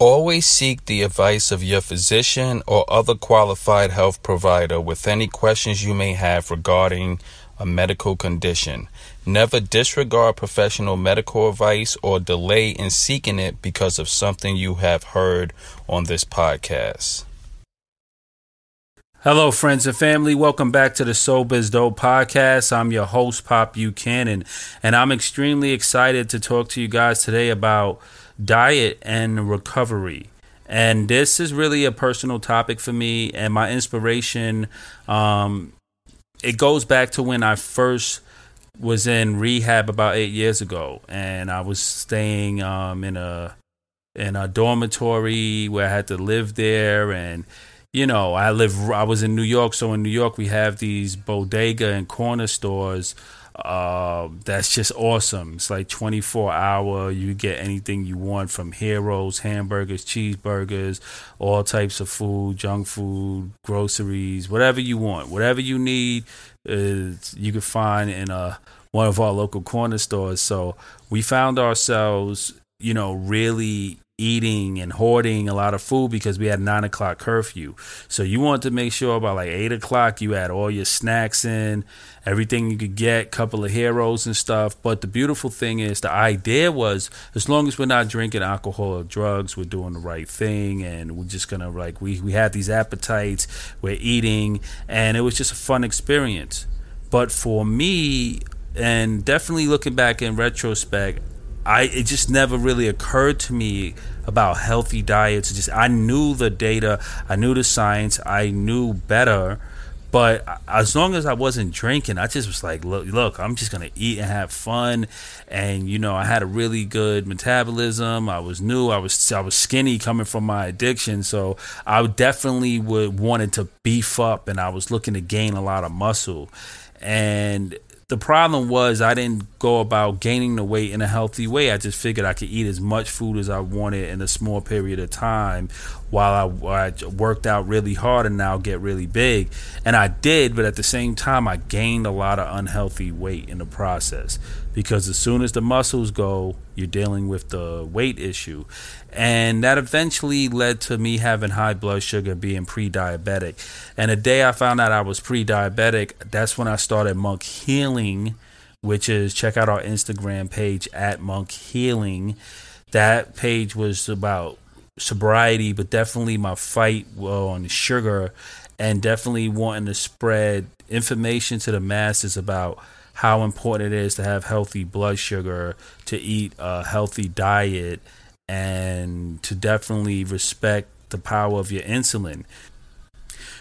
Always seek the advice of your physician or other qualified health provider with any questions you may have regarding a medical condition. Never disregard professional medical advice or delay in seeking it because of something you have heard on this podcast. Hello, friends and family. Welcome back to the Sober is Dope podcast. I'm your host, Pop Buchanan, and I'm extremely excited to talk to you guys today about diet and recovery. And this is really a personal topic for me, and my inspiration. Um, it goes back to when I first was in rehab about eight years ago, and I was staying um, in a in a dormitory where I had to live there, and you know, I live. I was in New York, so in New York we have these bodega and corner stores. Uh, that's just awesome. It's like 24 hour. You get anything you want from heroes, hamburgers, cheeseburgers, all types of food, junk food, groceries, whatever you want, whatever you need, is you can find in a one of our local corner stores. So we found ourselves, you know, really eating and hoarding a lot of food because we had nine o'clock curfew. So you want to make sure by like eight o'clock you had all your snacks in, everything you could get, couple of heroes and stuff. But the beautiful thing is the idea was as long as we're not drinking alcohol or drugs, we're doing the right thing and we're just gonna like we, we have these appetites, we're eating, and it was just a fun experience. But for me, and definitely looking back in retrospect, I it just never really occurred to me about healthy diets. Just I knew the data, I knew the science, I knew better. But as long as I wasn't drinking, I just was like, look, look, I'm just gonna eat and have fun. And you know, I had a really good metabolism. I was new. I was I was skinny coming from my addiction, so I definitely would wanted to beef up, and I was looking to gain a lot of muscle. And the problem was I didn't go about gaining the weight in a healthy way. I just figured I could eat as much food as I wanted in a small period of time while I, I, worked out really hard and now get really big. And I did, but at the same time, I gained a lot of unhealthy weight in the process because as soon as the muscles go, you're dealing with the weight issue. And that eventually led to me having high blood sugar, being pre diabetic. And the day I found out I was pre diabetic, that's when I started Monk Healing, which is check out our Instagram page at Monk Healing. That page was about sobriety, but definitely my fight on sugar and definitely wanting to spread information to the masses about how important it is to have healthy blood sugar, to eat a healthy diet, and to definitely respect the power of your insulin.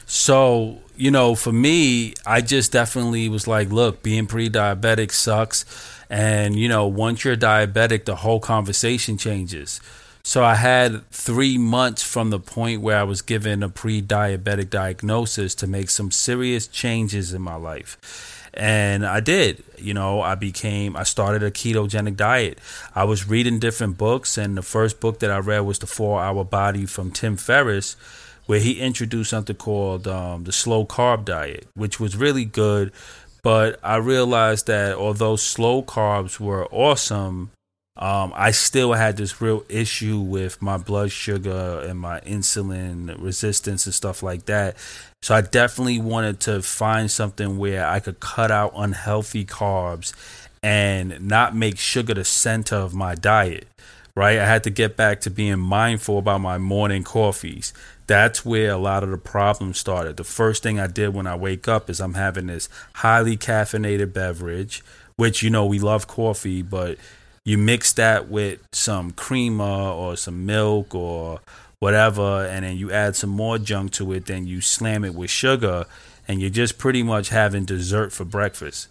So, you know, for me, I just definitely was like, look, being pre diabetic sucks. And, you know, once you're diabetic, the whole conversation changes. So I had three months from the point where I was given a pre diabetic diagnosis to make some serious changes in my life and I did. You know, I became, I started a ketogenic diet. I was reading different books, and the first book that I read was The Four Hour Body from Tim Ferriss, where he introduced something called um, the slow carb diet, which was really good. But I realized that although slow carbs were awesome, um, I still had this real issue with my blood sugar and my insulin resistance and stuff like that. So I definitely wanted to find something where I could cut out unhealthy carbs and not make sugar the center of my diet. Right? I had to get back to being mindful about my morning coffees. That's where a lot of the problems started. The first thing I did when I wake up is I'm having this highly caffeinated beverage, which you know we love coffee, but you mix that with some creamer or some milk or whatever, and then you add some more junk to it, then you slam it with sugar, and you're just pretty much having dessert for breakfast.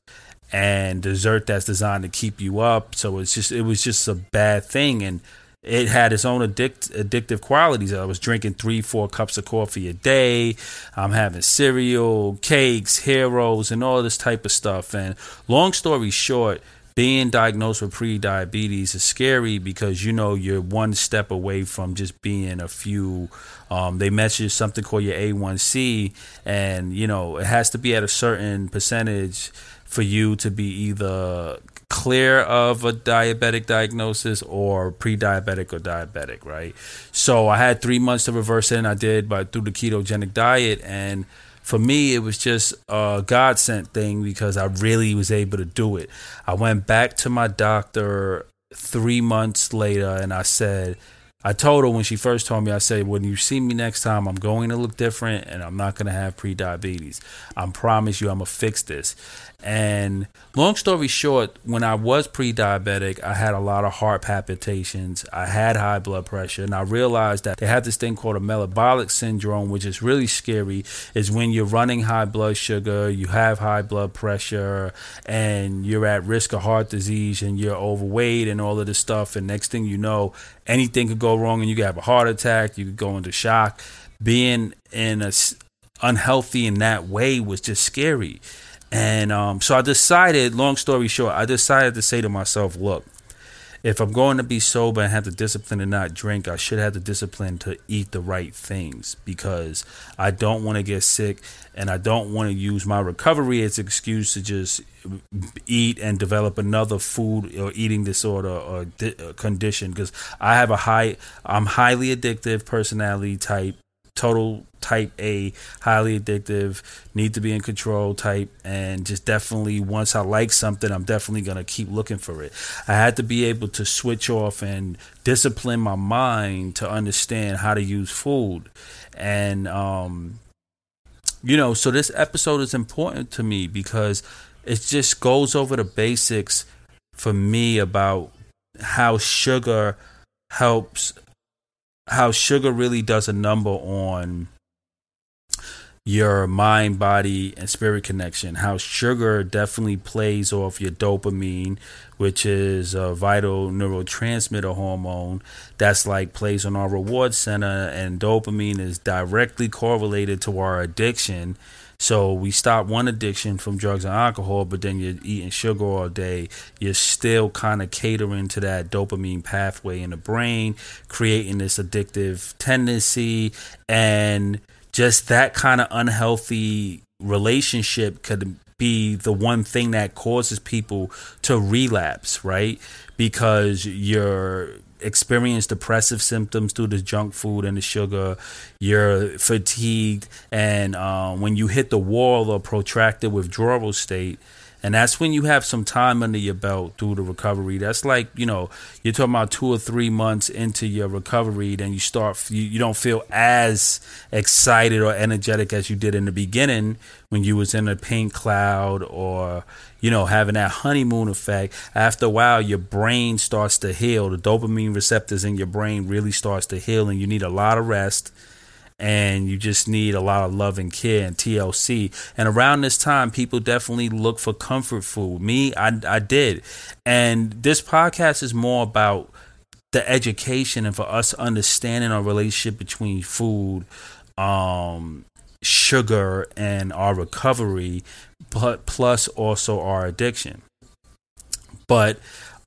And dessert that's designed to keep you up. So it's just it was just a bad thing. And it had its own addict, addictive qualities. I was drinking three, four cups of coffee a day. I'm having cereal, cakes, heroes, and all this type of stuff. And long story short, being diagnosed with pre-diabetes is scary because you know you're one step away from just being a few um, they measure something called your a1c and you know it has to be at a certain percentage for you to be either clear of a diabetic diagnosis or pre-diabetic or diabetic right? So i had three months to reverse it and i did but through the ketogenic diet and for me, it was just a God sent thing because I really was able to do it. I went back to my doctor three months later and I said, I told her when she first told me, I said, when you see me next time, I'm going to look different and I'm not going to have pre-diabetes. I promise you, I'm going to fix this. And long story short, when I was pre diabetic, I had a lot of heart palpitations. I had high blood pressure. And I realized that they had this thing called a metabolic syndrome, which is really scary. Is when you're running high blood sugar, you have high blood pressure, and you're at risk of heart disease and you're overweight and all of this stuff. And next thing you know, anything could go wrong and you could have a heart attack, you could go into shock. Being in a unhealthy in that way was just scary. And um, so I decided, long story short, I decided to say to myself, look, if I'm going to be sober and have the discipline to not drink, I should have the discipline to eat the right things because I don't want to get sick and I don't want to use my recovery as an excuse to just eat and develop another food or eating disorder or di- uh, condition because I have a high, I'm highly addictive personality type total type A, highly addictive, need to be in control type, and just definitely once I like something, I'm definitely gonna keep looking for it. I had to be able to switch off and discipline my mind to understand how to use food, and um, you know, so this episode is important to me because it just goes over the basics for me about how sugar helps how sugar really does a number on your mind, body, and spirit connection. How sugar definitely plays off your dopamine, which is a vital neurotransmitter hormone that's like plays on our reward center, and dopamine is directly correlated to our addiction so we stop one addiction from drugs and alcohol, but then you're eating sugar all day. You're still kind of catering to that dopamine pathway in the brain, creating this addictive tendency. And just that kind of unhealthy relationship could be the one thing that causes people to relapse, right? Because you're experience depressive symptoms through the junk food and the sugar, you're fatigued, and uh, when you hit the wall or protracted withdrawal state, and that's when you have some time under your belt through the recovery. That's like you know you're talking about two or three months into your recovery, then you start you, you don't feel as excited or energetic as you did in the beginning when you was in a pink cloud or you know having that honeymoon effect. After a while, your brain starts to heal. The dopamine receptors in your brain really starts to heal, and you need a lot of rest and you just need a lot of love and care and TLC. And around this time, people definitely look for comfort food. Me, I, I did. And this podcast is more about the education and for us understanding our relationship between food, um, sugar, and our recovery, but plus also our addiction. But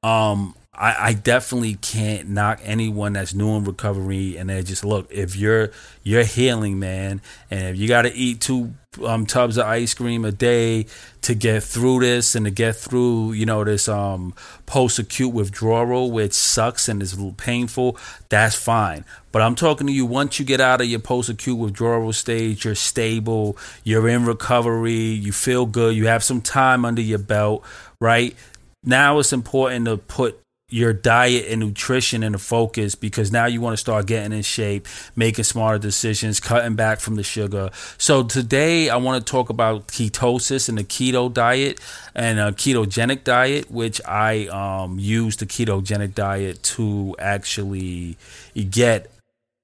um, I, I definitely can't knock anyone that's new in recovery and they just look if you're you're healing man and if you got to eat two um, tubs of ice cream a day to get through this and to get through you know this um, post acute withdrawal which sucks and is painful that's fine. But I'm talking to you once you get out of your post acute withdrawal stage you're stable you're in recovery you feel good you have some time under your belt right? Now it's important to put your diet and nutrition and the focus because now you want to start getting in shape, making smarter decisions, cutting back from the sugar. So today I want to talk about ketosis and the keto diet and a ketogenic diet, which I um, use the ketogenic diet to actually get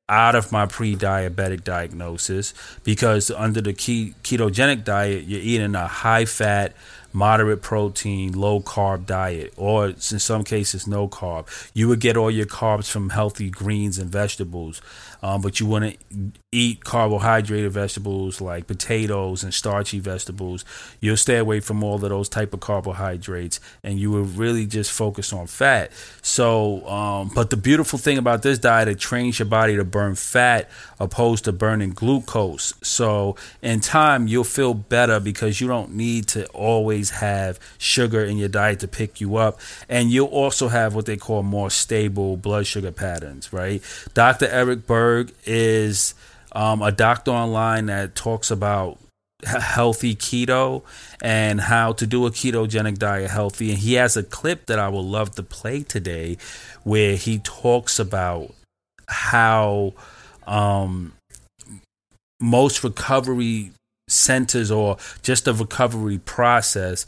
out of my pre-diabetic diagnosis because under the ketogenic diet you're eating a high fat moderate protein, low carb diet, or in some cases, no carb. You would get all your carbs from healthy greens and vegetables, um, but you want to eat carbohydrated vegetables like potatoes and starchy vegetables. You'll stay away from all of those type of carbohydrates, and you will really just focus on fat. So, um, but the beautiful thing about this diet, it trains your body to burn fat opposed to burning glucose. So, in time, you'll feel better because you don't need to always have sugar in your diet to pick you up, and you'll also have what they call more stable blood sugar patterns. Right? Dr. Eric Berg Is um, a doctor online that talks about healthy keto and how to do a ketogenic diet healthy. And he has a clip that I would love to play today where he talks about how um, most recovery centers or just the recovery process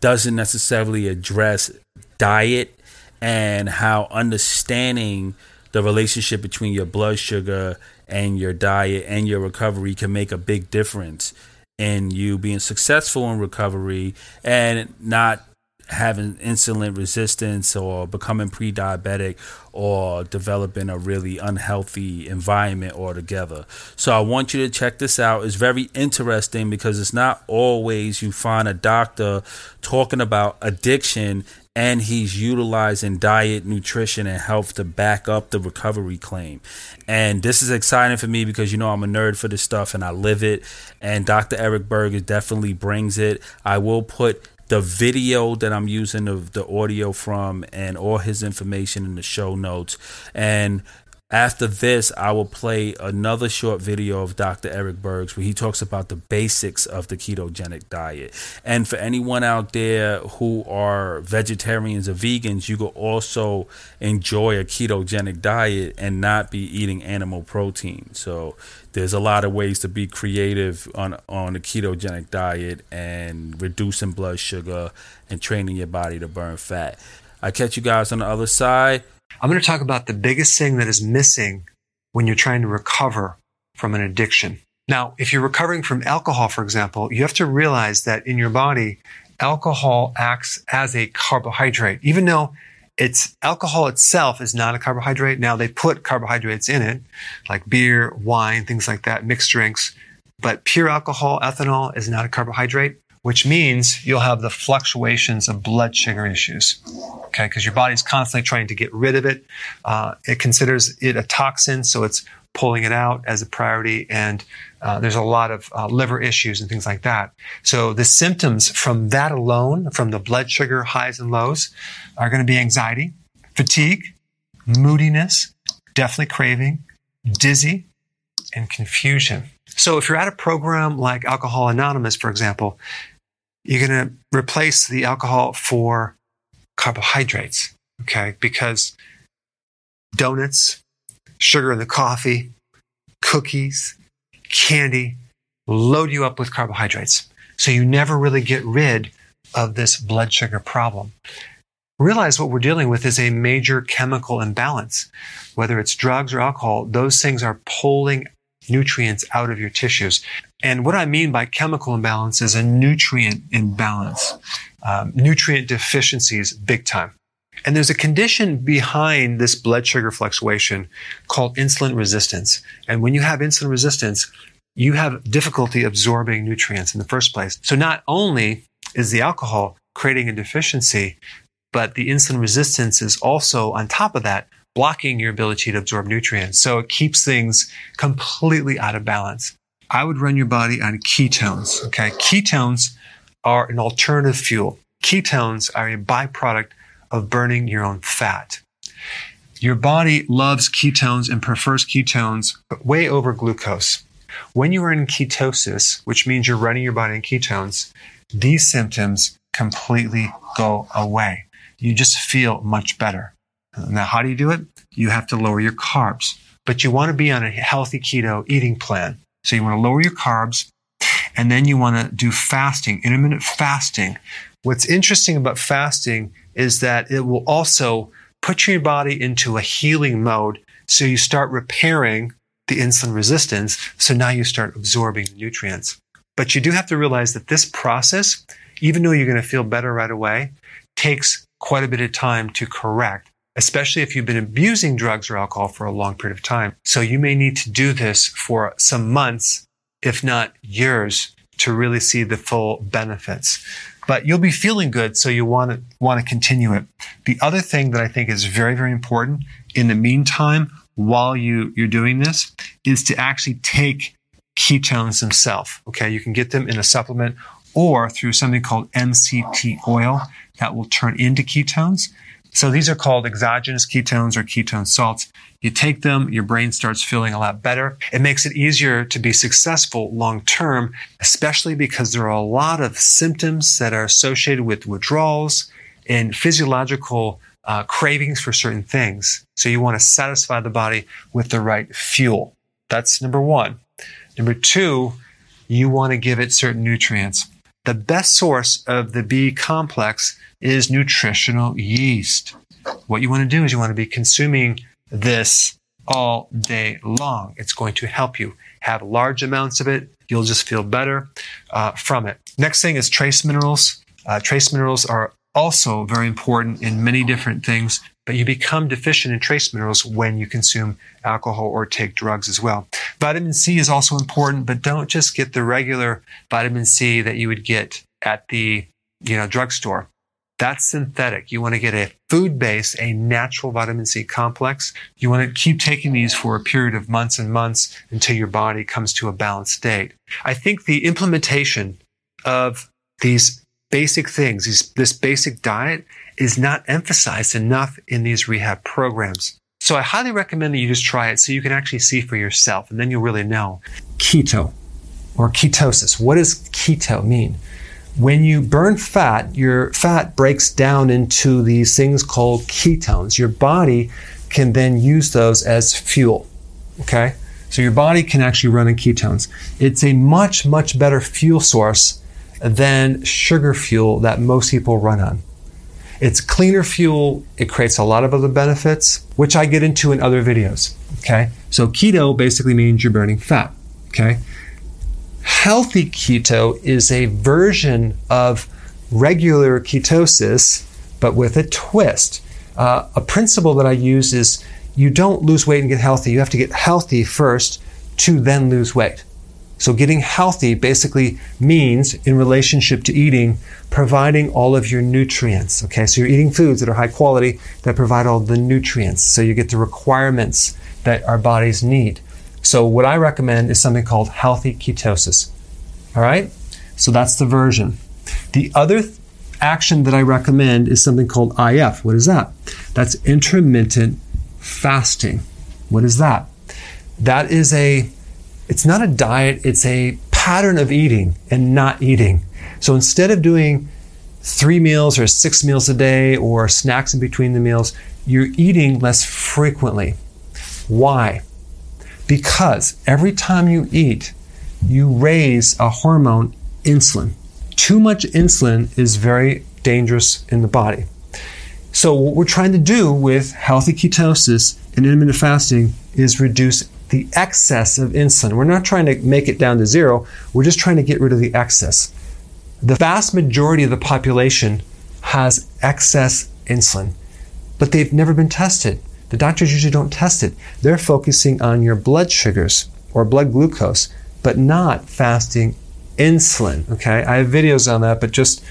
doesn't necessarily address diet and how understanding the relationship between your blood sugar and your diet and your recovery can make a big difference in you being successful in recovery and not having insulin resistance or becoming pre-diabetic or developing a really unhealthy environment altogether. So I want you to check this out. It's very interesting because it's not always you find a doctor talking about addiction and he's utilizing diet, nutrition, and health to back up the recovery claim. And this is exciting for me because you know I'm a nerd for this stuff and I live it. And Dr. Eric Berg definitely brings it. I will put the video that I'm using of the audio from and all his information in the show notes. And after this, I will play another short video of Dr. Eric Berg's where he talks about the basics of the ketogenic diet. And for anyone out there who are vegetarians or vegans, you can also enjoy a ketogenic diet and not be eating animal protein. So there's a lot of ways to be creative on on a ketogenic diet and reducing blood sugar and training your body to burn fat. I catch you guys on the other side. I'm going to talk about the biggest thing that is missing when you're trying to recover from an addiction. Now, if you're recovering from alcohol, for example, you have to realize that in your body, alcohol acts as a carbohydrate, even though it's alcohol itself is not a carbohydrate. Now they put carbohydrates in it, like beer, wine, things like that, mixed drinks. But pure alcohol, ethanol, is not a carbohydrate which means you'll have the fluctuations of blood sugar issues. Okay, because your body's constantly trying to get rid of it. Uh, it considers it a toxin, so it's pulling it out as a priority, and uh, there's a lot of uh, liver issues and things like that. So the symptoms from that alone, from the blood sugar highs and lows, are going to be anxiety, fatigue, moodiness, definitely craving, dizzy, and confusion. So if you're at a program like Alcohol Anonymous, for example, you're going to replace the alcohol for carbohydrates, okay? Because donuts, sugar in the coffee, cookies, candy load you up with carbohydrates. So you never really get rid of this blood sugar problem. Realize what we're dealing with is a major chemical imbalance. Whether it's drugs or alcohol, those things are pulling nutrients out of your tissues. And what I mean by chemical imbalance is a nutrient imbalance, um, nutrient deficiencies, big time. And there's a condition behind this blood sugar fluctuation called insulin resistance. And when you have insulin resistance, you have difficulty absorbing nutrients in the first place. So not only is the alcohol creating a deficiency, but the insulin resistance is also on top of that blocking your ability to absorb nutrients. So it keeps things completely out of balance. I would run your body on ketones. Okay. Ketones are an alternative fuel. Ketones are a byproduct of burning your own fat. Your body loves ketones and prefers ketones way over glucose. When you are in ketosis, which means you're running your body in ketones, these symptoms completely go away. You just feel much better. Now, how do you do it? You have to lower your carbs, but you want to be on a healthy keto eating plan. So you want to lower your carbs and then you want to do fasting, intermittent fasting. What's interesting about fasting is that it will also put your body into a healing mode. So you start repairing the insulin resistance. So now you start absorbing nutrients. But you do have to realize that this process even though you're going to feel better right away, takes quite a bit of time to correct, especially if you've been abusing drugs or alcohol for a long period of time. So you may need to do this for some months, if not years, to really see the full benefits. But you'll be feeling good, so you want to want to continue it. The other thing that I think is very, very important in the meantime, while you, you're doing this, is to actually take ketones themselves. Okay, you can get them in a supplement or through something called MCT oil that will turn into ketones. So these are called exogenous ketones or ketone salts. You take them, your brain starts feeling a lot better. It makes it easier to be successful long term, especially because there are a lot of symptoms that are associated with withdrawals and physiological uh, cravings for certain things. So you want to satisfy the body with the right fuel. That's number one. Number two, you want to give it certain nutrients. The best source of the B complex is nutritional yeast. What you want to do is you want to be consuming this all day long. It's going to help you have large amounts of it. You'll just feel better uh, from it. Next thing is trace minerals. Uh, trace minerals are also very important in many different things, but you become deficient in trace minerals when you consume alcohol or take drugs as well. Vitamin C is also important, but don't just get the regular vitamin C that you would get at the, you know, drugstore. That's synthetic. You want to get a food based, a natural vitamin C complex. You want to keep taking these for a period of months and months until your body comes to a balanced state. I think the implementation of these basic things, these, this basic diet is not emphasized enough in these rehab programs. So I highly recommend that you just try it so you can actually see for yourself and then you'll really know. Keto or ketosis. What does keto mean? When you burn fat, your fat breaks down into these things called ketones. Your body can then use those as fuel. Okay? So your body can actually run in ketones. It's a much, much better fuel source than sugar fuel that most people run on. It's cleaner fuel. It creates a lot of other benefits, which I get into in other videos. Okay. So keto basically means you're burning fat. Okay. Healthy keto is a version of regular ketosis, but with a twist. Uh, a principle that I use is you don't lose weight and get healthy. You have to get healthy first to then lose weight. So getting healthy basically means in relationship to eating, providing all of your nutrients. Okay. So you're eating foods that are high quality that provide all the nutrients. So you get the requirements that our bodies need. So what I recommend is something called healthy ketosis. All right. So that's the version. The other th- action that I recommend is something called IF. What is that? That's intermittent fasting. What is that? That is a it's not a diet, it's a pattern of eating and not eating. So instead of doing three meals or six meals a day or snacks in between the meals, you're eating less frequently. Why? Because every time you eat, you raise a hormone, insulin. Too much insulin is very dangerous in the body. So, what we're trying to do with healthy ketosis and intermittent fasting is reduce the excess of insulin. We're not trying to make it down to zero, we're just trying to get rid of the excess. The vast majority of the population has excess insulin, but they've never been tested. The doctors usually don't test it. They're focusing on your blood sugars or blood glucose, but not fasting insulin. Okay, I have videos on that, but just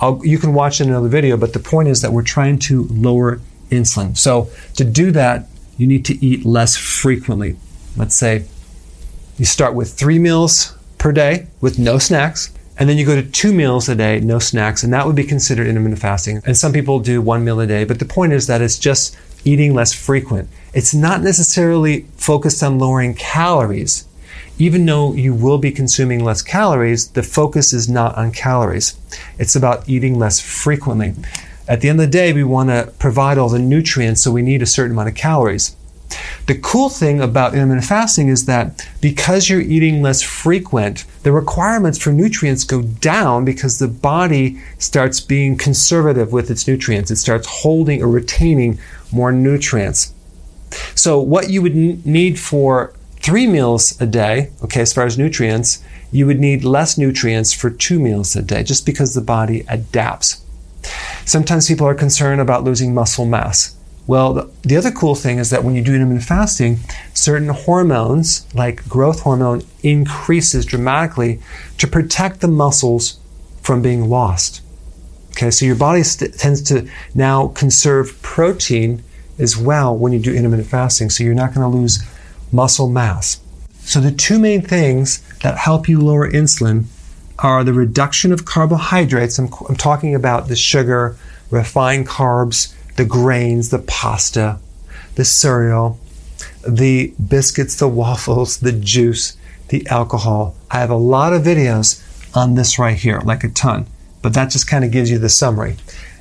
I'll, you can watch in another video. But the point is that we're trying to lower insulin. So to do that, you need to eat less frequently. Let's say you start with three meals per day with no snacks, and then you go to two meals a day, no snacks, and that would be considered intermittent fasting. And some people do one meal a day, but the point is that it's just eating less frequent. It's not necessarily focused on lowering calories. Even though you will be consuming less calories, the focus is not on calories. It's about eating less frequently. At the end of the day, we want to provide all the nutrients, so we need a certain amount of calories. The cool thing about intermittent fasting is that because you're eating less frequent, the requirements for nutrients go down because the body starts being conservative with its nutrients. It starts holding or retaining more nutrients. So, what you would need for three meals a day, okay, as far as nutrients, you would need less nutrients for two meals a day just because the body adapts. Sometimes people are concerned about losing muscle mass. Well, the other cool thing is that when you do intermittent fasting, certain hormones, like growth hormone, increases dramatically to protect the muscles from being lost. Okay, so your body st- tends to now conserve protein as well when you do intermittent fasting, so you're not going to lose muscle mass. So the two main things that help you lower insulin are the reduction of carbohydrates. I'm, I'm talking about the sugar, refined carbs, the grains, the pasta, the cereal, the biscuits, the waffles, the juice, the alcohol. I have a lot of videos on this right here, like a ton, but that just kind of gives you the summary.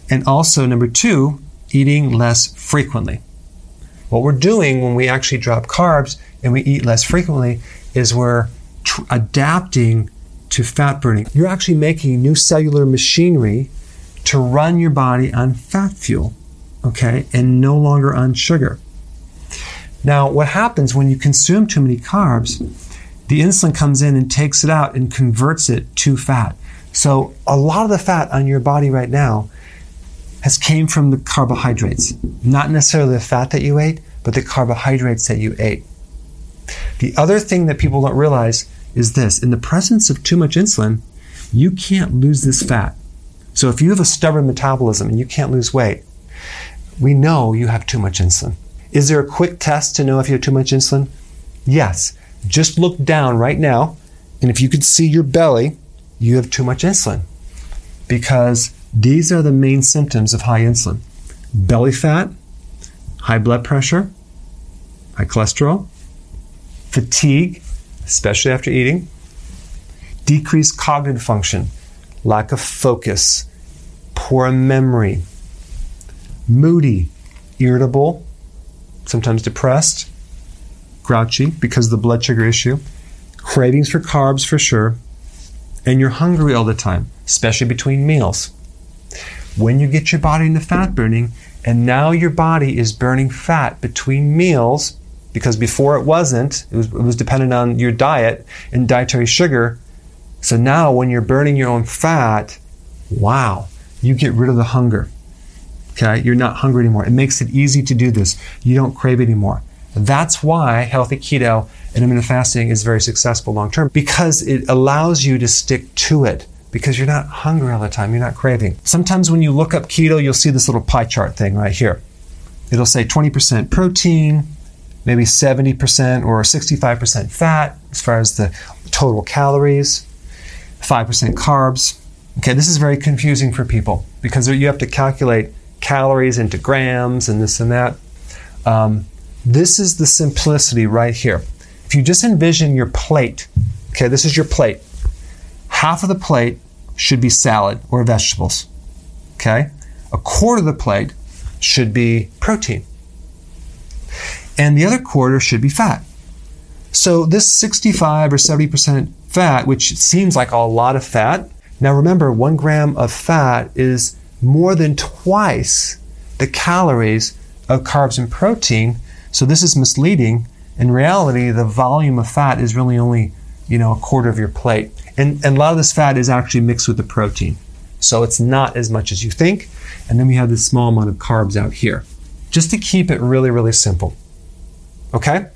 And also, number two, eating less frequently. What we're doing when we actually drop carbs and we eat less frequently is we're tr- adapting to fat burning. You're actually making new cellular machinery to run your body on fat fuel okay, and no longer on sugar. Now, what happens when you consume too many carbs? The insulin comes in and takes it out and converts it to fat. So, a lot of the fat on your body right now has came from the carbohydrates, not necessarily the fat that you ate, but the carbohydrates that you ate. The other thing that people don't realize is this in the presence of too much insulin, you can't lose this fat. So if you have a stubborn metabolism and you can't lose weight, we know you have too much insulin. Is there a quick test to know if you have too much insulin? Yes. Just look down right now, and if you could see your belly, you have too much insulin. Because these are the main symptoms of high insulin belly fat, high blood pressure, high cholesterol, fatigue, especially after eating, decreased cognitive function, lack of focus, poor memory, moody, irritable, sometimes depressed, grouchy because of the blood sugar issue, cravings for carbs for sure, and you're hungry all the time, especially between meals. When you get your body into fat burning, and now your body is burning fat between meals, because before it wasn't, it was, it was dependent on your diet and dietary sugar. So now when you're burning your own fat, wow, you get rid of the hunger. Okay, you're not hungry anymore. It makes it easy to do this. You don't crave anymore. That's why healthy keto and intermittent fasting is very successful long term because it allows you to stick to it because you're not hungry all the time. You're not craving. Sometimes when you look up keto, you'll see this little pie chart thing right here. It'll say 20% protein, maybe 70% or 65% fat as far as the total calories, 5% carbs. Okay, this is very confusing for people because you have to calculate calories into grams and this and that. Um, this is the simplicity right here. If you just envision your plate, okay, this is your plate. Half of the plate should be salad or vegetables, okay? A quarter of the plate should be protein. And the other quarter should be fat. So this 65 or 70% fat, which seems like a lot of fat, now remember, one gram of fat is more than twice the calories of carbs and protein. So this is misleading. In reality, the volume of fat is really only, you know, a quarter of your plate. And, and a lot of this fat is actually mixed with the protein. So it's not as much as you think. And then we have this small amount of carbs out here. Just to keep it really, really simple. Okay?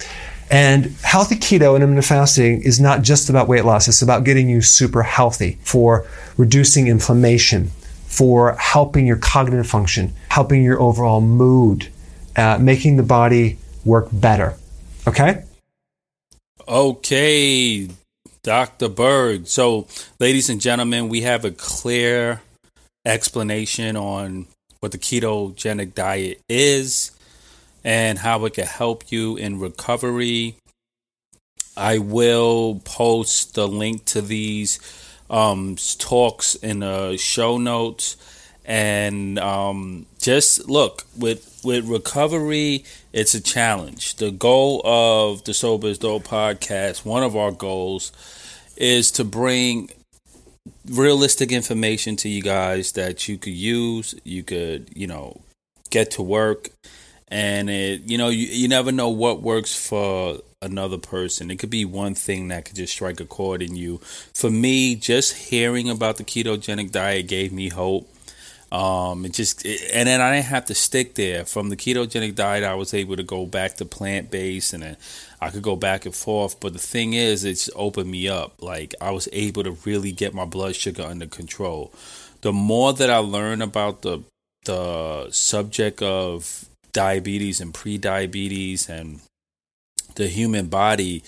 And healthy keto and intermittent fasting is not just about weight loss, it's about getting you super healthy for reducing inflammation, for helping your cognitive function, helping your overall mood, uh, making the body work better. Okay? Okay, Dr. Berg. So, ladies and gentlemen, we have a clear explanation on what the ketogenic diet is and how it can help you in recovery. I will post the link to these um, talks in the show notes. And um, just look with with recovery, it's a challenge. The goal of the Sober is Dope podcast, one of our goals, is to bring realistic information to you guys that you could use, you could, you know, get to work, and it, you know, you, you never know what works for another person. It could be one thing that could just strike a chord in you. For me, just hearing about the ketogenic diet gave me hope. Um, it just it, and then I didn't have to stick there. From the ketogenic diet, I was able to go back to plant based, and I could go back and forth. But the thing is, it's opened me up. Like I was able to really get my blood sugar under control. The more that I learn about the the subject of diabetes and pre-diabetes and the human body,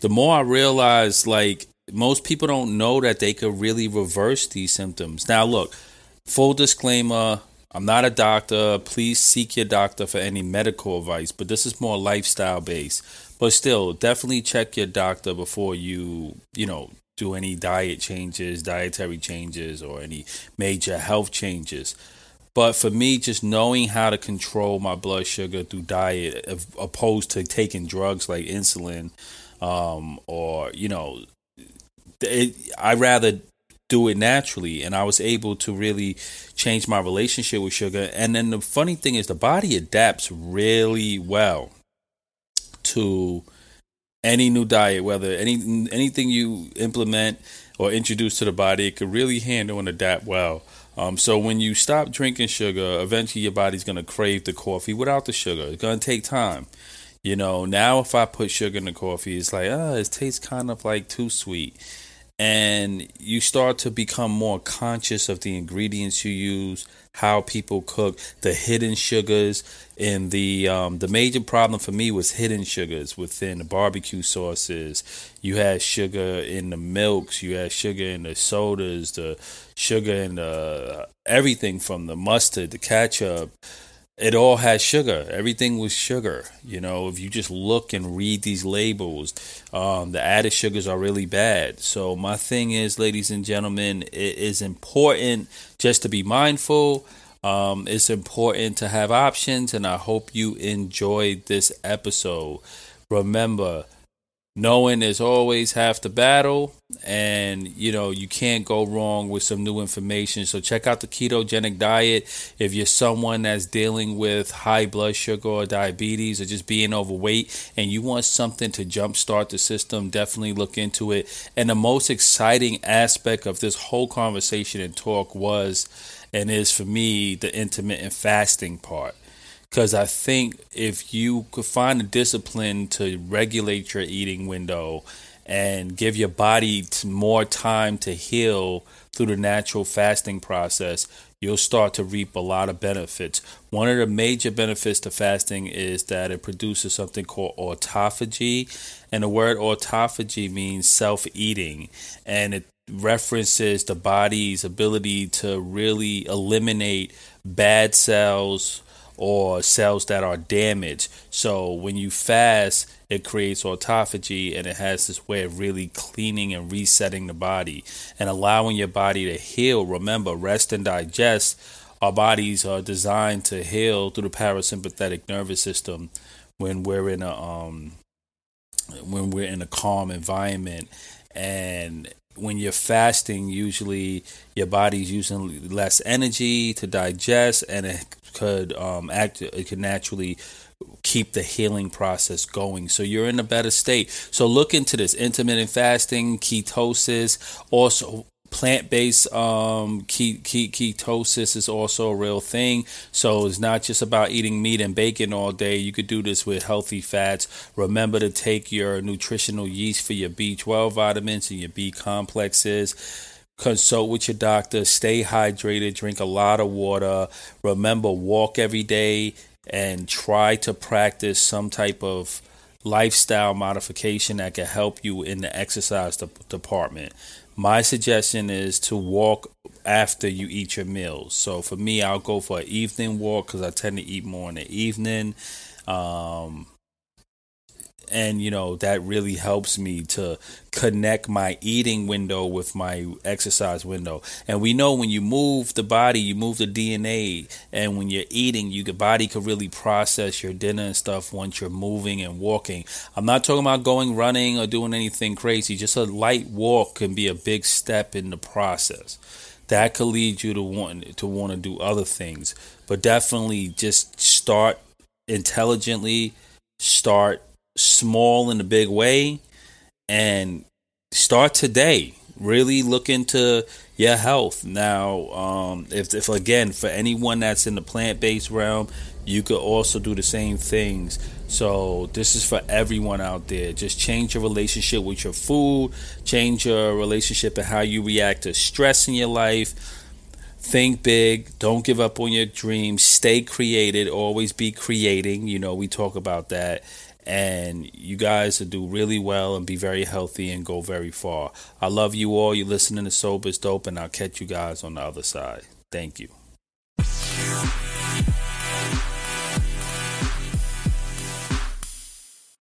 the more I realize like most people don't know that they could really reverse these symptoms. Now, look, full disclaimer I'm not a doctor. Please seek your doctor for any medical advice, but this is more lifestyle based. But still, definitely check your doctor before you, you know, do any diet changes, dietary changes, or any major health changes. But for me, just knowing how to control my blood sugar through diet, opposed to taking drugs like insulin, um, or you know, it, I rather do it naturally, and I was able to really change my relationship with sugar. And then the funny thing is, the body adapts really well to any new diet, whether any anything you implement or introduce to the body, it can really handle and adapt well. Um, so when you stop drinking sugar, eventually your body's gonna crave the coffee without the sugar. It's gonna take time. You know, now if I put sugar in the coffee, it's like, ah, it tastes kind of like too sweet. And you start to become more conscious of the ingredients you use, how people cook, the hidden sugars, and the um, the major problem for me was hidden sugars within the barbecue sauces. You had sugar in the milks, you had sugar in the sodas, the sugar in the everything from the mustard, the ketchup. It all had sugar. Everything was sugar. You know, if you just look and read these labels, um, the added sugars are really bad. So my thing is, ladies and gentlemen, it is important just to be mindful um, it's important to have options, and I hope you enjoyed this episode. Remember, knowing is always half the battle, and you know you can't go wrong with some new information. So check out the ketogenic diet if you're someone that's dealing with high blood sugar or diabetes or just being overweight, and you want something to jumpstart the system. Definitely look into it. And the most exciting aspect of this whole conversation and talk was and is for me the intermittent fasting part. Because I think if you could find the discipline to regulate your eating window and give your body more time to heal through the natural fasting process, you'll start to reap a lot of benefits. One of the major benefits to fasting is that it produces something called autophagy. And the word autophagy means self eating. And it references the body's ability to really eliminate bad cells or cells that are damaged. So when you fast, it creates autophagy and it has this way of really cleaning and resetting the body and allowing your body to heal. Remember, rest and digest. Our bodies are designed to heal through the parasympathetic nervous system when we're in a um when we're in a calm environment and when you're fasting, usually your body's using less energy to digest, and it could um, act. It could naturally keep the healing process going. So you're in a better state. So look into this intermittent fasting, ketosis, also plant-based um, ketosis is also a real thing so it's not just about eating meat and bacon all day you could do this with healthy fats remember to take your nutritional yeast for your b12 vitamins and your b complexes consult with your doctor stay hydrated drink a lot of water remember walk every day and try to practice some type of lifestyle modification that can help you in the exercise department my suggestion is to walk after you eat your meals. So for me, I'll go for an evening walk because I tend to eat more in the evening. Um, and you know that really helps me to connect my eating window with my exercise window. And we know when you move the body you move the dna and when you're eating you the body can really process your dinner and stuff once you're moving and walking. I'm not talking about going running or doing anything crazy. Just a light walk can be a big step in the process. That could lead you to want to want to do other things. But definitely just start intelligently start small in a big way and start today. Really look into your health. Now, um, if, if again, for anyone that's in the plant based realm, you could also do the same things. So, this is for everyone out there. Just change your relationship with your food, change your relationship and how you react to stress in your life. Think big, don't give up on your dreams, stay created, always be creating. You know, we talk about that and you guys will do really well and be very healthy and go very far. I love you all. You're listening to Sober is Dope, and I'll catch you guys on the other side. Thank you.